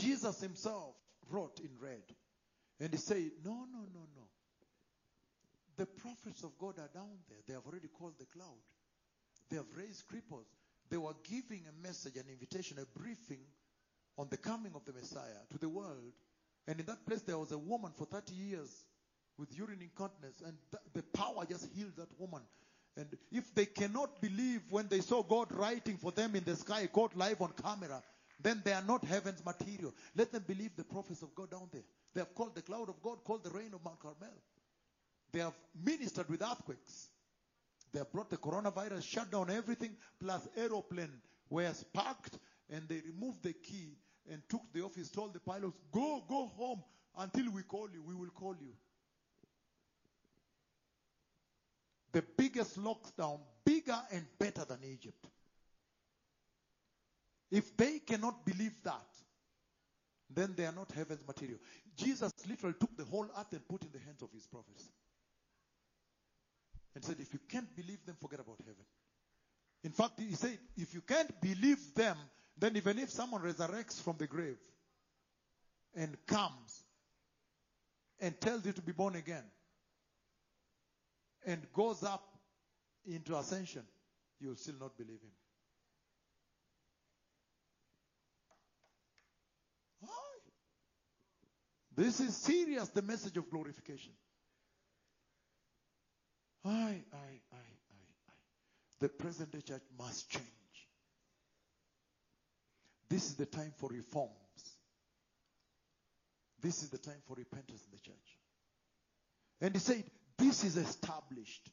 Jesus himself wrote in red. And he said, No, no, no, no. The prophets of God are down there. They have already called the cloud. They have raised cripples. They were giving a message, an invitation, a briefing on the coming of the Messiah to the world. And in that place, there was a woman for 30 years with urine incontinence, and th- the power just healed that woman. And if they cannot believe when they saw God writing for them in the sky, caught live on camera, then they are not heaven's material. Let them believe the prophets of God down there. They have called the cloud of God, called the rain of Mount Carmel. They have ministered with earthquakes. They have brought the coronavirus, shut down everything, plus aeroplane was parked, and they removed the key and took the office, told the pilots, go, go home until we call you. We will call you. The biggest lockdown, bigger and better than Egypt. If they cannot believe that, then they are not heaven's material. Jesus literally took the whole earth and put in the hands of his prophets. And said, if you can't believe them, forget about heaven. In fact, he said, if you can't believe them, then even if someone resurrects from the grave and comes and tells you to be born again and goes up into ascension, you'll still not believe him. This is serious, the message of glorification. Aye, aye, aye, aye, aye. The present day church must change. This is the time for reforms. This is the time for repentance in the church. And he said, This is established.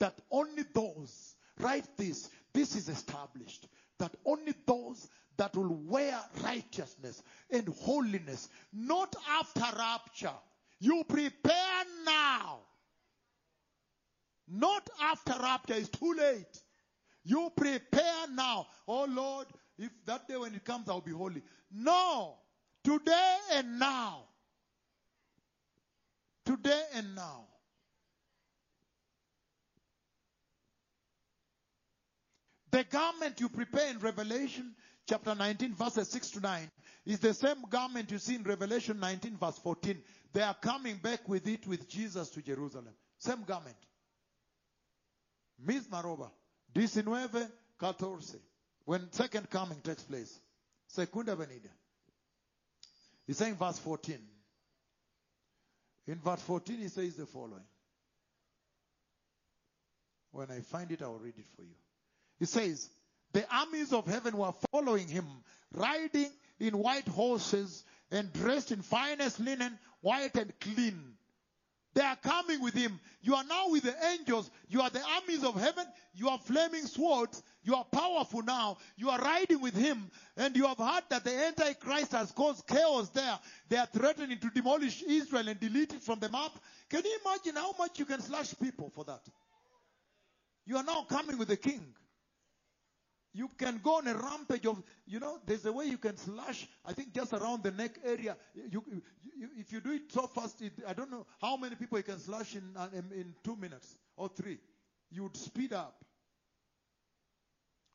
That only those, write this, this is established. That only those that will wear righteousness and holiness, not after rapture. You prepare now. Not after rapture, it's too late. You prepare now. Oh Lord, if that day when it comes, I'll be holy. No. Today and now. Today and now. The garment you prepare in Revelation chapter 19, verses 6 to 9, is the same garment you see in Revelation 19, verse 14. They are coming back with it with Jesus to Jerusalem. Same garment. Misma roba. 19, 14. When second coming takes place. Segunda venida. He's saying verse 14. In verse 14, he says the following. When I find it, I will read it for you. He says, The armies of heaven were following him, riding in white horses and dressed in finest linen, white and clean. They are coming with him. You are now with the angels. You are the armies of heaven. You are flaming swords. You are powerful now. You are riding with him. And you have heard that the Antichrist has caused chaos there. They are threatening to demolish Israel and delete it from the map. Can you imagine how much you can slash people for that? You are now coming with the king. You can go on a rampage of, you know, there's a way you can slash, I think just around the neck area. You, you, you, if you do it so fast, it, I don't know how many people you can slash in, uh, in, in two minutes or three. You would speed up.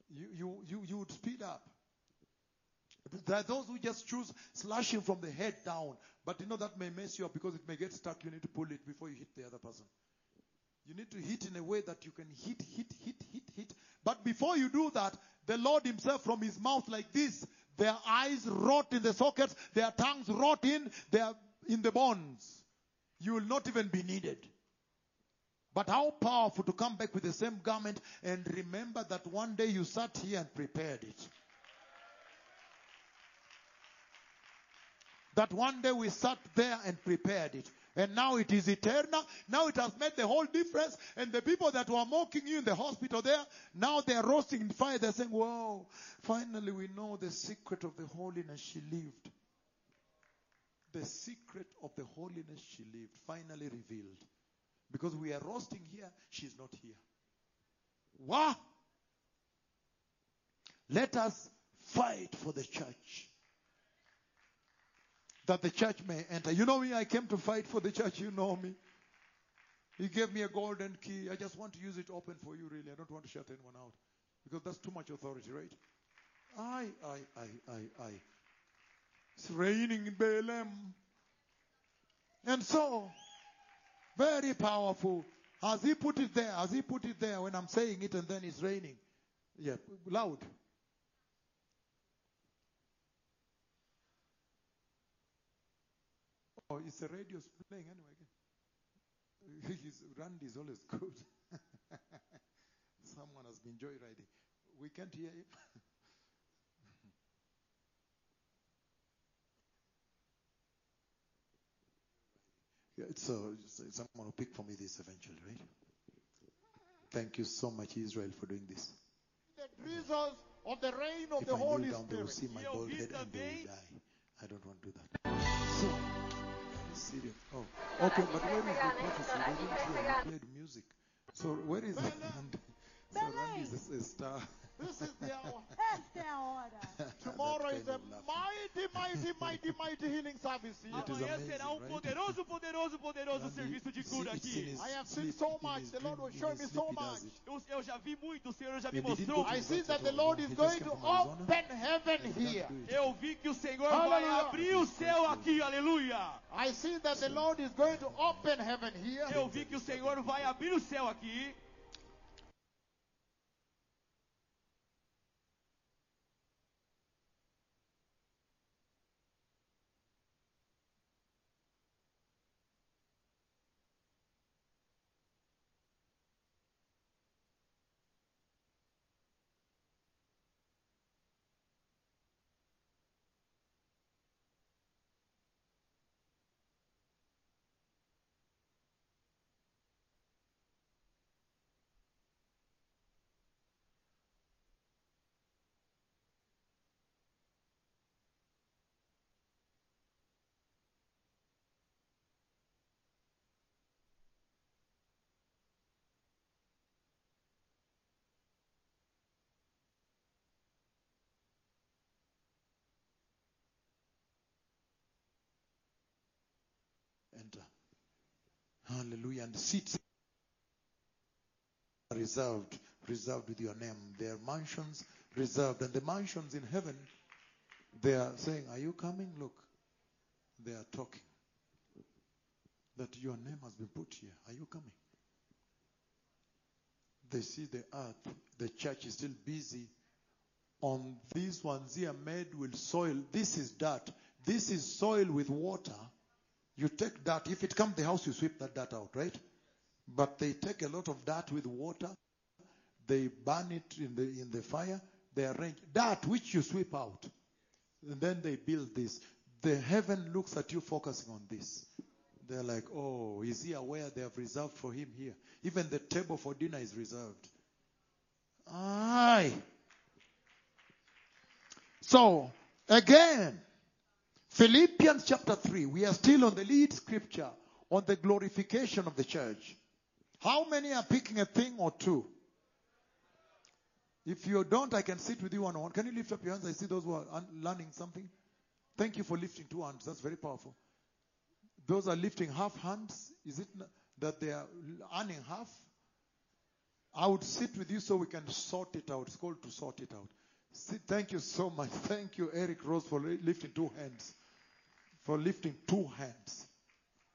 You, you, you, you would speed up. There are those who just choose slashing from the head down. But you know that may mess you up because it may get stuck. You need to pull it before you hit the other person. You need to hit in a way that you can hit, hit, hit, hit. But before you do that, the Lord Himself from His mouth like this, their eyes rot in the sockets, their tongues rot in, they are in the bones. You will not even be needed. But how powerful to come back with the same garment and remember that one day you sat here and prepared it. That one day we sat there and prepared it. And now it is eternal. Now it has made the whole difference. And the people that were mocking you in the hospital there, now they are roasting in fire. They're saying, Wow, finally we know the secret of the holiness she lived. The secret of the holiness she lived, finally revealed. Because we are roasting here, she's not here. Wow! Let us fight for the church that the church may enter. You know me, I came to fight for the church. You know me. He gave me a golden key. I just want to use it open for you, really. I don't want to shut anyone out because that's too much authority, right? I, I, I, I, I. It's raining in Bethlehem. And so, very powerful. Has he put it there? Has he put it there when I'm saying it and then it's raining? Yeah, loud. Oh, it's the radio's playing anyway. His Randy is always good. Someone has been joyriding. We can't hear him. yeah, so, so someone will pick for me this eventually, right? Thank you so much, Israel, for doing this. The drizzles of the rain of If the I Holy kneel down, they will see my bald head and they will die. I don't want to do that. So, serious. Oh, okay, but where is the prophecy? They didn't hear. We played music. So where is Randy? So Randy is a star. This is the hour. Esta é a hora. Tomorrow is a mighty, mighty, mighty, mighty healing service here. Amanhã será um right? poderoso, poderoso, poderoso serviço de cura aqui. I have seen so much. The Lord will show me so much. Eu, já vi muito, o Senhor já me mostrou. I see that the. Lord is going to open heaven here. Eu vi que o Senhor vai abrir o céu aqui, aleluia. I see that the Lord is going to open heaven here. Eu vi que o Senhor vai abrir o céu aqui. Hallelujah. And seats are reserved, reserved with your name. There are mansions reserved. And the mansions in heaven, they are saying, Are you coming? Look, they are talking. That your name has been put here. Are you coming? They see the earth, the church is still busy on these ones here made with soil. This is dirt. This is soil with water. You take dirt. If it comes the house, you sweep that dirt out, right? But they take a lot of dirt with water. They burn it in the in the fire. They arrange dirt which you sweep out, and then they build this. The heaven looks at you focusing on this. They're like, oh, is he aware they have reserved for him here? Even the table for dinner is reserved. Aye. So, again, Philippians chapter 3, we are still on the lead scripture on the glorification of the church. How many are picking a thing or two? If you don't, I can sit with you one on one. Can you lift up your hands? I see those who are learning something. Thank you for lifting two hands. That's very powerful. Those are lifting half hands. Is it that they are earning half? I would sit with you so we can sort it out. It's called to sort it out. Sit, thank you so much. Thank you, Eric Rose, for li- lifting two hands. For lifting two hands.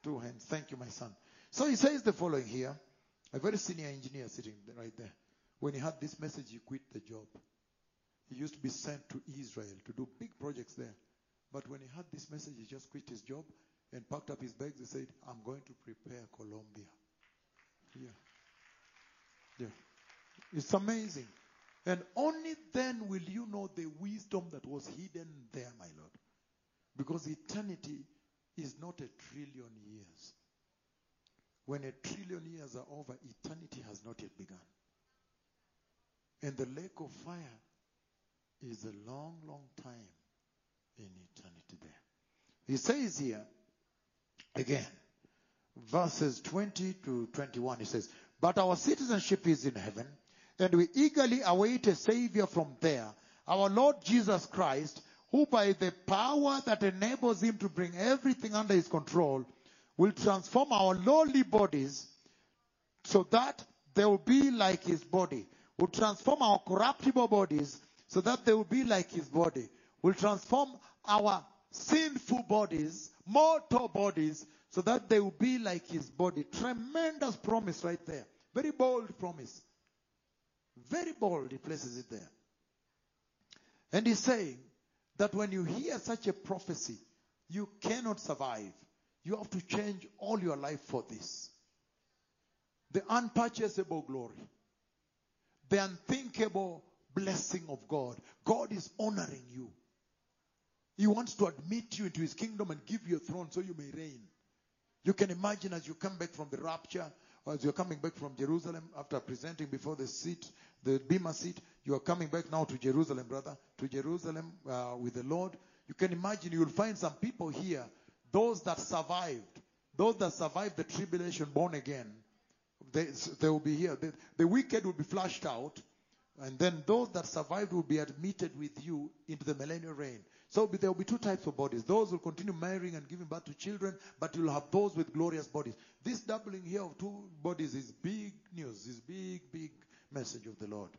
Two hands. Thank you, my son. So he says the following here. A very senior engineer sitting right there. When he had this message, he quit the job. He used to be sent to Israel to do big projects there. But when he had this message, he just quit his job and packed up his bags. He said, I'm going to prepare Colombia. Yeah. Yeah. It's amazing. And only then will you know the wisdom that was hidden there, my Lord. Because eternity is not a trillion years. When a trillion years are over, eternity has not yet begun. And the lake of fire is a long, long time in eternity there. He says here, again, verses 20 to 21, he says, But our citizenship is in heaven, and we eagerly await a Savior from there, our Lord Jesus Christ, who by the power that enables him to bring everything under his control, will transform our lowly bodies so that they will be like his body. Will transform our corruptible bodies so that they will be like his body. Will transform our sinful bodies, mortal bodies, so that they will be like his body. Tremendous promise right there. Very bold promise. Very bold, he places it there. And he's saying that when you hear such a prophecy, you cannot survive. You have to change all your life for this. The unpurchasable glory, the unthinkable blessing of God. God is honoring you. He wants to admit you into his kingdom and give you a throne so you may reign. You can imagine as you come back from the rapture, as you're coming back from Jerusalem after presenting before the seat, the Bema seat, you are coming back now to Jerusalem, brother, to Jerusalem uh, with the Lord. You can imagine you'll find some people here, those that survived, those that survived the tribulation, born again, they, they will be here. The, the wicked will be flushed out, and then those that survived will be admitted with you into the millennial reign. So there will be two types of bodies. Those will continue marrying and giving birth to children, but you'll have those with glorious bodies. This doubling here of two bodies is big news, is big, big message of the Lord.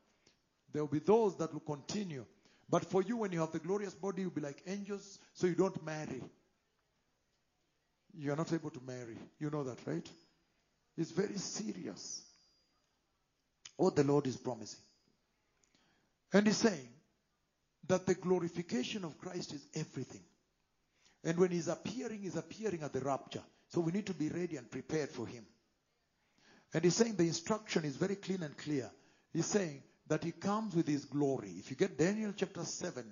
There will be those that will continue. But for you, when you have the glorious body, you'll be like angels, so you don't marry. You are not able to marry. You know that, right? It's very serious. What the Lord is promising. And He's saying that the glorification of Christ is everything. And when He's appearing, He's appearing at the rapture. So we need to be ready and prepared for Him. And He's saying the instruction is very clean and clear. He's saying that He comes with His glory. If you get Daniel chapter 7,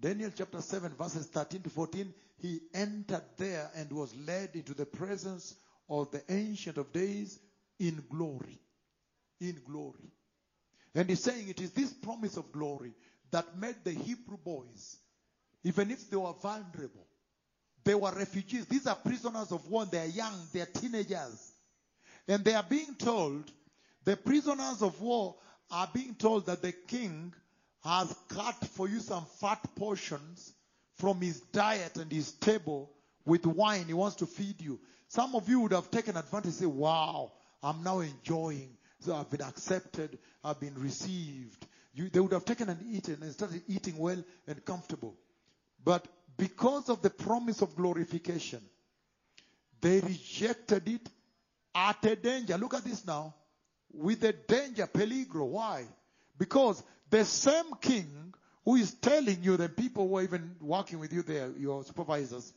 Daniel chapter 7, verses 13 to 14, He entered there and was led into the presence of the Ancient of Days in glory. In glory. And he's saying it is this promise of glory that made the Hebrew boys, even if they were vulnerable, they were refugees. These are prisoners of war. They are young. They are teenagers. And they are being told, the prisoners of war are being told that the king has cut for you some fat portions from his diet and his table with wine. He wants to feed you. Some of you would have taken advantage say, wow, I'm now enjoying. So I've been accepted. I've been received. You, they would have taken and eaten and started eating well and comfortable. But because of the promise of glorification, they rejected it at a danger. Look at this now. With a danger, peligro. Why? Because the same king who is telling you, the people who are even working with you there, your supervisors,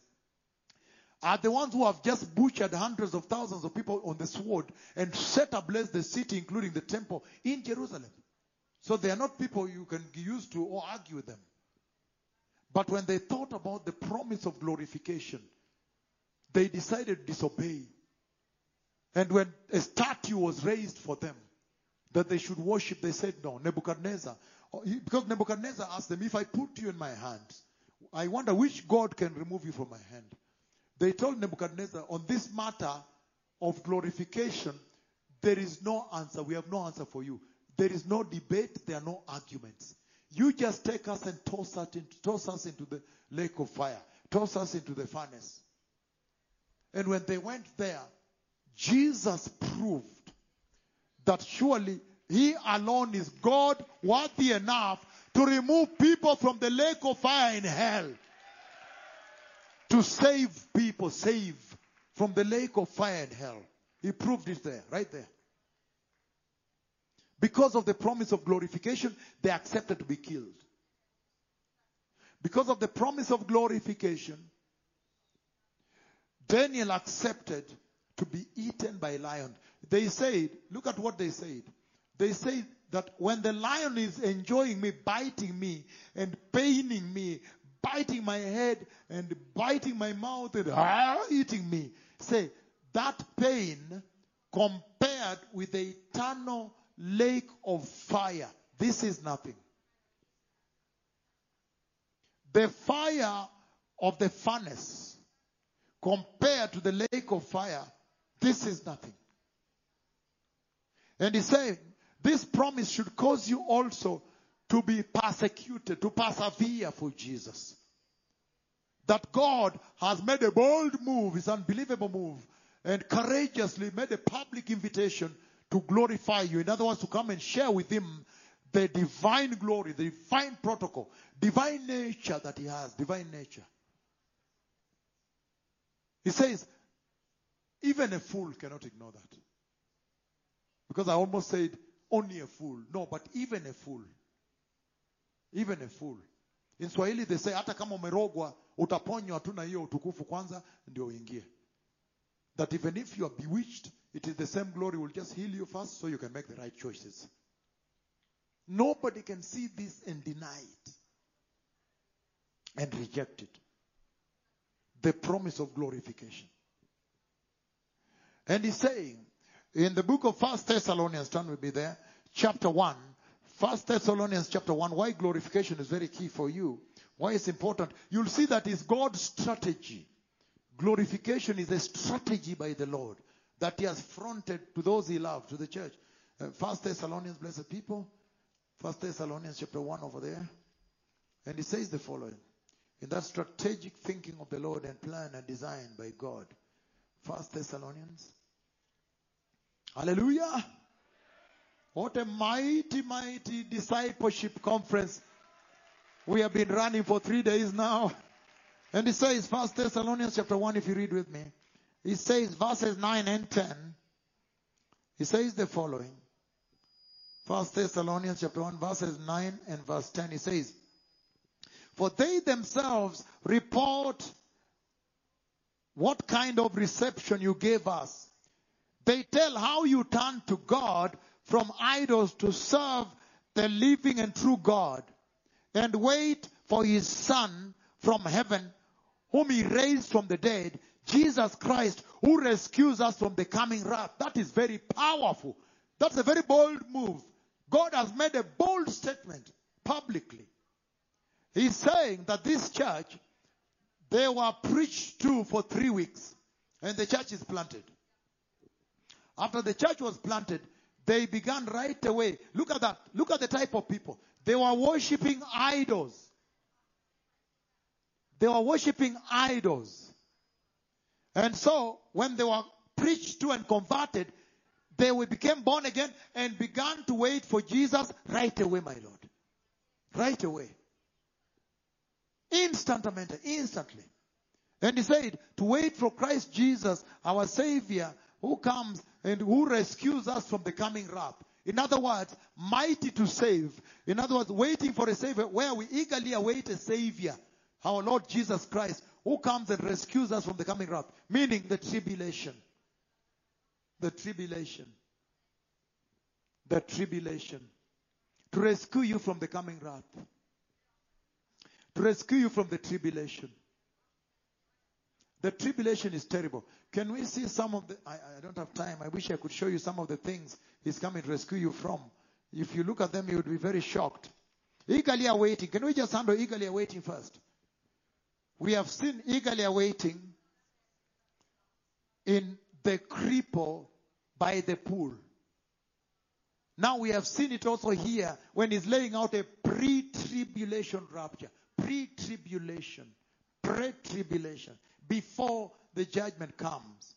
are the ones who have just butchered hundreds of thousands of people on the sword and set ablaze the city, including the temple in Jerusalem. So they are not people you can use to or argue them. But when they thought about the promise of glorification, they decided to disobey. And when a statue was raised for them that they should worship, they said no. Nebuchadnezzar, oh, because Nebuchadnezzar asked them, if I put you in my hands, I wonder which God can remove you from my hand. They told Nebuchadnezzar, on this matter of glorification, there is no answer. We have no answer for you. There is no debate. There are no arguments. You just take us and toss us, into, toss us into the lake of fire. Toss us into the furnace. And when they went there, Jesus proved that surely He alone is God worthy enough to remove people from the lake of fire in hell. To save people, save from the lake of fire and hell. He proved it there, right there. Because of the promise of glorification, they accepted to be killed. Because of the promise of glorification, Daniel accepted to be eaten by a lion. They said, look at what they said. They said that when the lion is enjoying me, biting me, and paining me, biting my head, and biting my mouth, and ah, eating me, say, that pain compared with the eternal lake of fire, this is nothing. The fire of the furnace compared to the lake of fire, this is nothing. And he's saying, this promise should cause you also to be persecuted, to persevere for Jesus. That God has made a bold move, his unbelievable move, and courageously made a public invitation to glorify you. In other words, to come and share with him the divine glory, the divine protocol, divine nature that he has, divine nature. He says, even a fool cannot ignore that. Because I almost said only a fool. No, but even a fool. Even a fool. In Swahili they say hata kama umerogwa utaponywa tu na hiyo utukufu kwanza ndio uingie. That even if you are bewitched, it is the same glory will just heal you first so you can make the right choices. Nobody can see this and deny it and reject it. The promise of glorification. And he's saying in the book of First Thessalonians, turn will be there, chapter 1. First Thessalonians chapter 1, why glorification is very key for you. Why it's important. You'll see that is God's strategy. Glorification is a strategy by the Lord that he has fronted to those he loved, to the church. Uh, First Thessalonians, blessed people. First Thessalonians chapter 1 over there. And he says the following. In that strategic thinking of the Lord and plan and design by God. First Thessalonians. Hallelujah. What a mighty, mighty discipleship conference we have been running for three days now. And it says, First Thessalonians chapter 1, if you read with me. It says, verses 9 and 10. He says the following. First Thessalonians chapter 1, verses 9 and verse 10. He says, For they themselves report what kind of reception you gave us. They tell how you turned to God from idols to serve the living and true God and wait for his son from heaven whom he raised from the dead, Jesus Christ who rescues us from the coming wrath. That is very powerful. That's a very bold move. God has made a bold statement publicly. He's saying that this church, they were preached to for three weeks and the church is planted. After the church was planted, they began right away. Look at that. Look at the type of people. They were worshipping idols. They were worshipping idols. And so, when they were preached to and converted, they became born again and began to wait for Jesus right away, my Lord. Right away. Instantamente, instantly. And he said, to wait for Christ Jesus, our Savior, who comes and who rescues us from the coming wrath. In other words, mighty to save. In other words, waiting for a Savior, where we eagerly await a Savior, our Lord Jesus Christ, who comes and rescues us from the coming wrath. Meaning the tribulation. The tribulation. The tribulation. To rescue you from the coming wrath. To rescue you from the tribulation. The tribulation is terrible. Can we see some of the, I, I don't have time. I wish I could show you some of the things he's coming to rescue you from. If you look at them, you would be very shocked. Eagerly awaiting. Can we just handle eagerly awaiting first? We have seen eagerly awaiting in the cripple by the pool. Now we have seen it also here when he's laying out a pre-tribulation rapture. Pre-tribulation. Pre-tribulation. Before the judgment comes.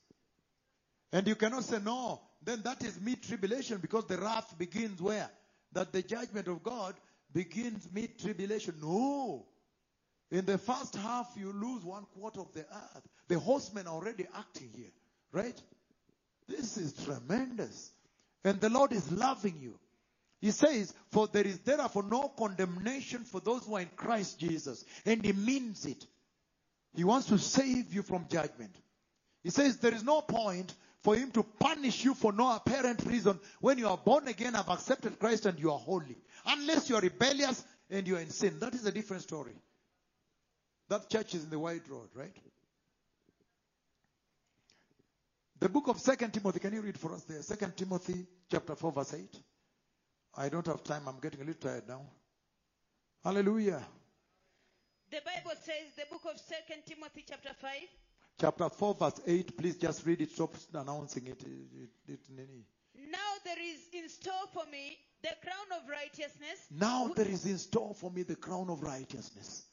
And you cannot say, no, then that is mid-tribulation because the wrath begins where? That the judgment of God begins mid-tribulation. No. In the first half, you lose one quarter of the earth. The horsemen are already acting here, right? This is tremendous. And the Lord is loving you. He says, For there is therefore no condemnation for those who are in Christ Jesus. And He means it. He wants to save you from judgment. He says there is no point for Him to punish you for no apparent reason when you are born again, have accepted Christ, and you are holy. Unless you are rebellious and you are in sin. That is a different story. That church is in the wide road, right? The book of Second Timothy, can you read for us there? Second Timothy chapter 4, verse 8. I don't have time, I'm getting a little tired now. Hallelujah. The Bible says, the book of Second Timothy chapter 5, Chapter 4, verse 8. Please just read it. Stop announcing it. It- it- it- Now there is in store for me the crown of righteousness, Now there is in store for me the crown of righteousness.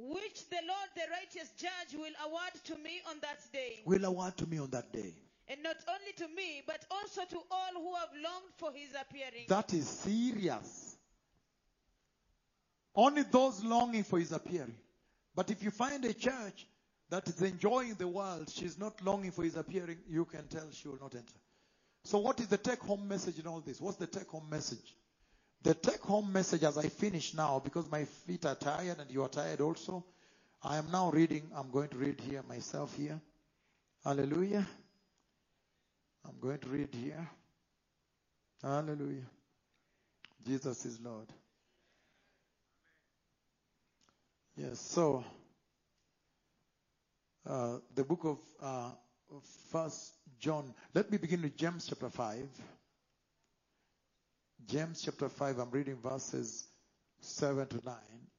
Which the Lord, the righteous judge, will award to me on that day. Will award to me on that day. And not only to me, but also to all who have longed for his appearing. That is serious. Only those longing for his appearing. But if you find a church that is enjoying the world, she's not longing for his appearing, you can tell she will not enter. So, what is the take home message in all this? What's the take home message? The take home message as I finish now, because my feet are tired and you are tired also, I am now reading, I'm going to read here myself here. Hallelujah. I'm going to read here. Hallelujah. Jesus is Lord. Yes, so uh, the book of uh, First John. Let me begin with James chapter five. James chapter five. I'm reading verses seven to nine.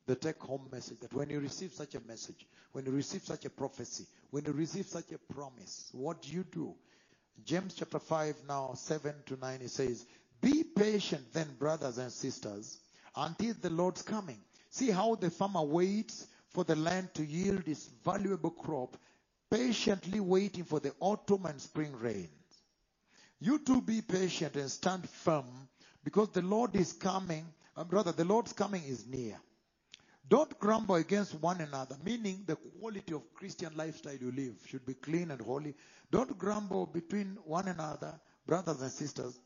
The take-home message that when you receive such a message, when you receive such a prophecy, when you receive such a promise, what do you do? James chapter 5 now 7 to 9 it says, Be patient then brothers and sisters until the Lord's coming. See how the farmer waits for the land to yield its valuable crop, patiently waiting for the autumn and spring rains. You too be patient and stand firm because the Lord is coming, uh, brother, the Lord's coming is near. Don't grumble against one another, meaning the quality of Christian lifestyle you live should be clean and holy. Don't grumble between one another, brothers and sisters,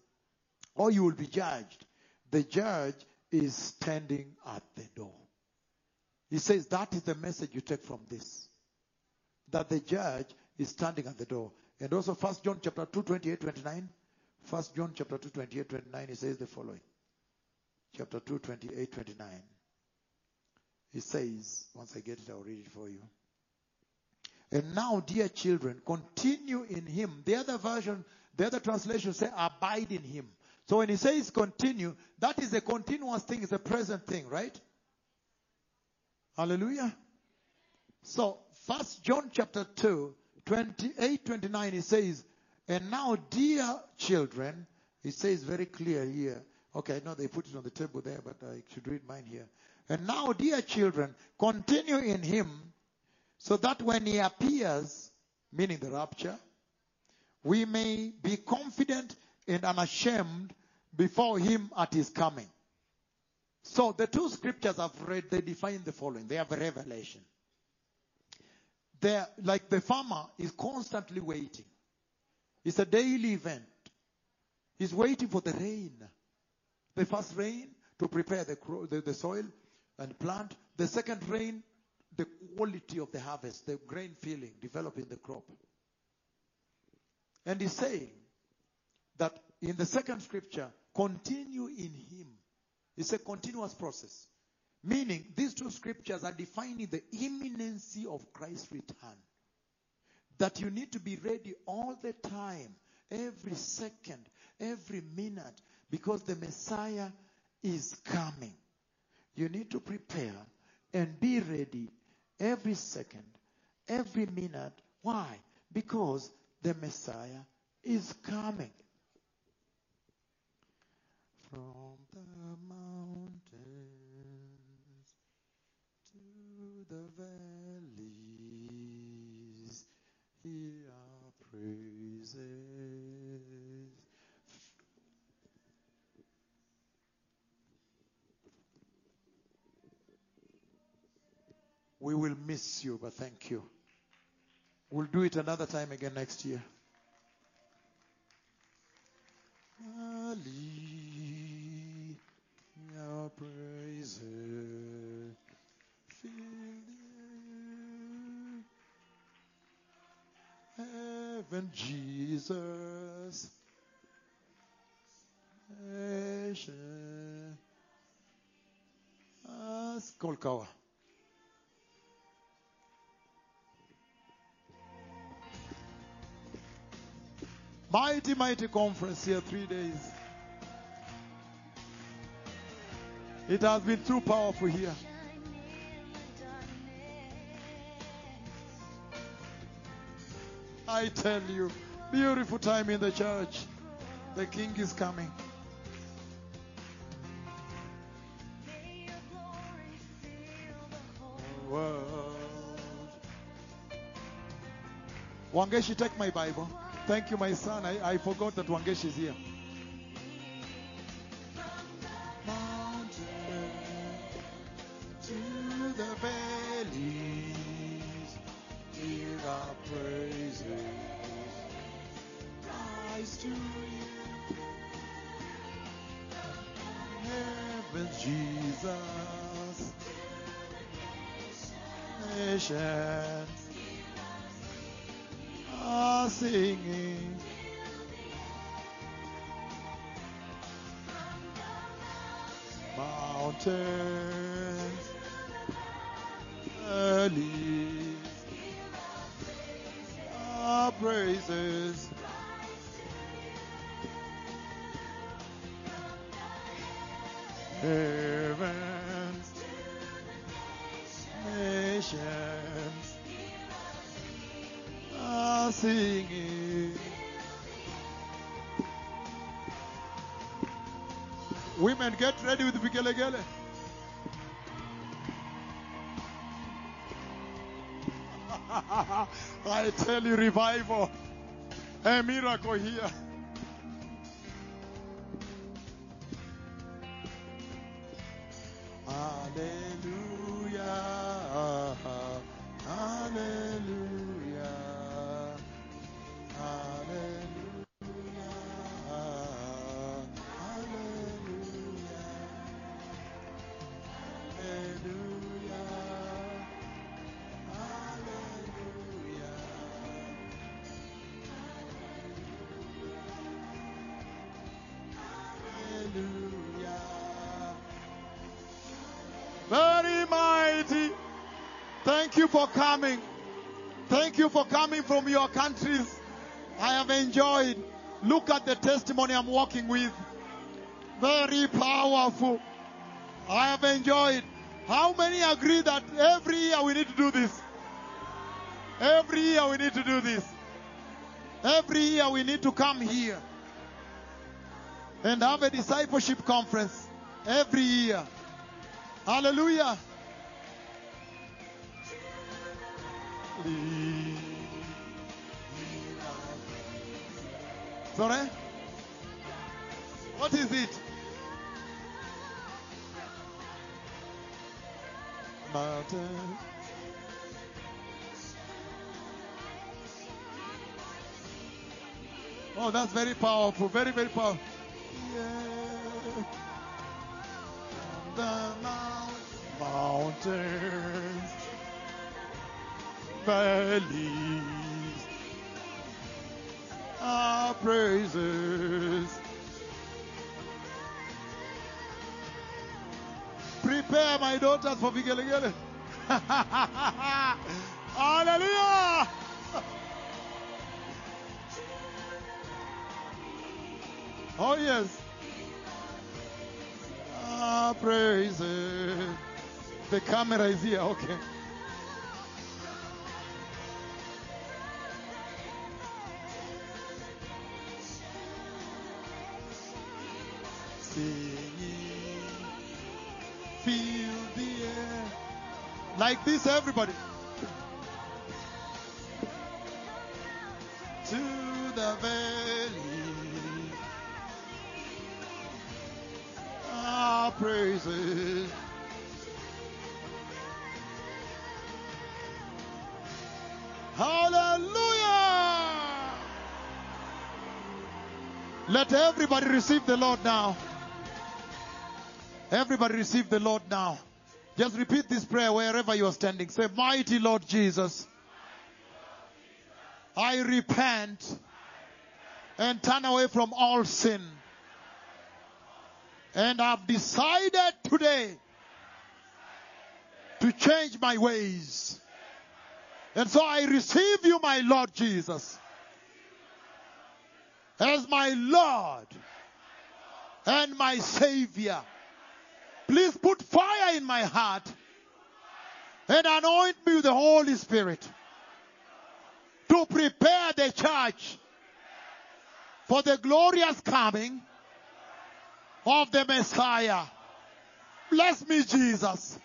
or you will be judged. The judge is standing at the door. He says that is the message you take from this. That the judge is standing at the door. And also First John chapter 2, 28, 29. First John chapter 2, 28, 29, he says the following. Chapter 2, 28, 29. He says, once I get it, I'll read it for you. And now, dear children, continue in him. The other version, the other translation say abide in him. So when he says continue, that is a continuous thing, it's a present thing, right? Hallelujah. So, first John chapter 2, 28, 29, he says, and now, dear children, it says very clear here. Okay, I know they put it on the table there, but I should read mine here. And now, dear children, continue in him so that when he appears, meaning the rapture, we may be confident and unashamed before him at his coming. So the two scriptures I've read, they define the following. They have a revelation. They're like the farmer is constantly waiting. It's a daily event. He's waiting for the rain. The first rain to prepare the, cro- the, the soil and plant. The second rain, the quality of the harvest, the grain filling, developing the crop. And he's saying that in the second scripture, continue in him. It's a continuous process. Meaning, these two scriptures are defining the imminency of Christ's return. That you need to be ready all the time, every second, every minute, because the Messiah is coming. You need to prepare and be ready every second, every minute. Why? Because the Messiah is coming. From the mountains to the valleys, hear our. We will miss you, but thank you. We'll do it another time again next year. Ali, praises fill heaven, Jesus. Ask Kolkawa. Mighty, mighty conference here, three days. It has been too powerful here. I tell you, beautiful time in the church. The King is coming. World. Wangeshi, take my Bible. Thank you, my son. I, I forgot that Wangesh is here. Mountains, valleys, our praises. Heavens, nations are singing. Women, get ready with Vigelegele. I tell you, revival, a miracle here. You for coming. Thank you for coming from your countries. I have enjoyed. Look at the testimony I'm walking with. Very powerful. I have enjoyed. How many agree that every year we need to do this? Every year we need to do this. Every year we need to come here and have a discipleship conference every year. Hallelujah. Sorry? What is it? Mountain. Oh, that's very powerful. Very, very powerful. Yeah. The mount- valleys, our praises. Prepare my daughters for Vigelegele. Hallelujah! Oh, yes. Ah, praises. The camera is here. Okay. Like this, everybody. To the valley. Our praises. Hallelujah! Let everybody receive the Lord now. Everybody receive the Lord now. Just repeat this prayer wherever you are standing. Say, Mighty Lord Jesus, I repent and turn away from all sin. And I've decided today to change my ways. And so I receive you, my Lord Jesus, as my Lord and my Savior. Please put fire in my heart and anoint me with the Holy Spirit to prepare the church for the glorious coming of the Messiah. Bless me, Jesus.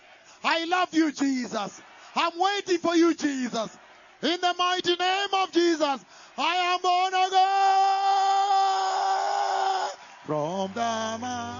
I love you, Jesus. I'm waiting for you, Jesus. In the mighty name of Jesus, I am born again from the mountain.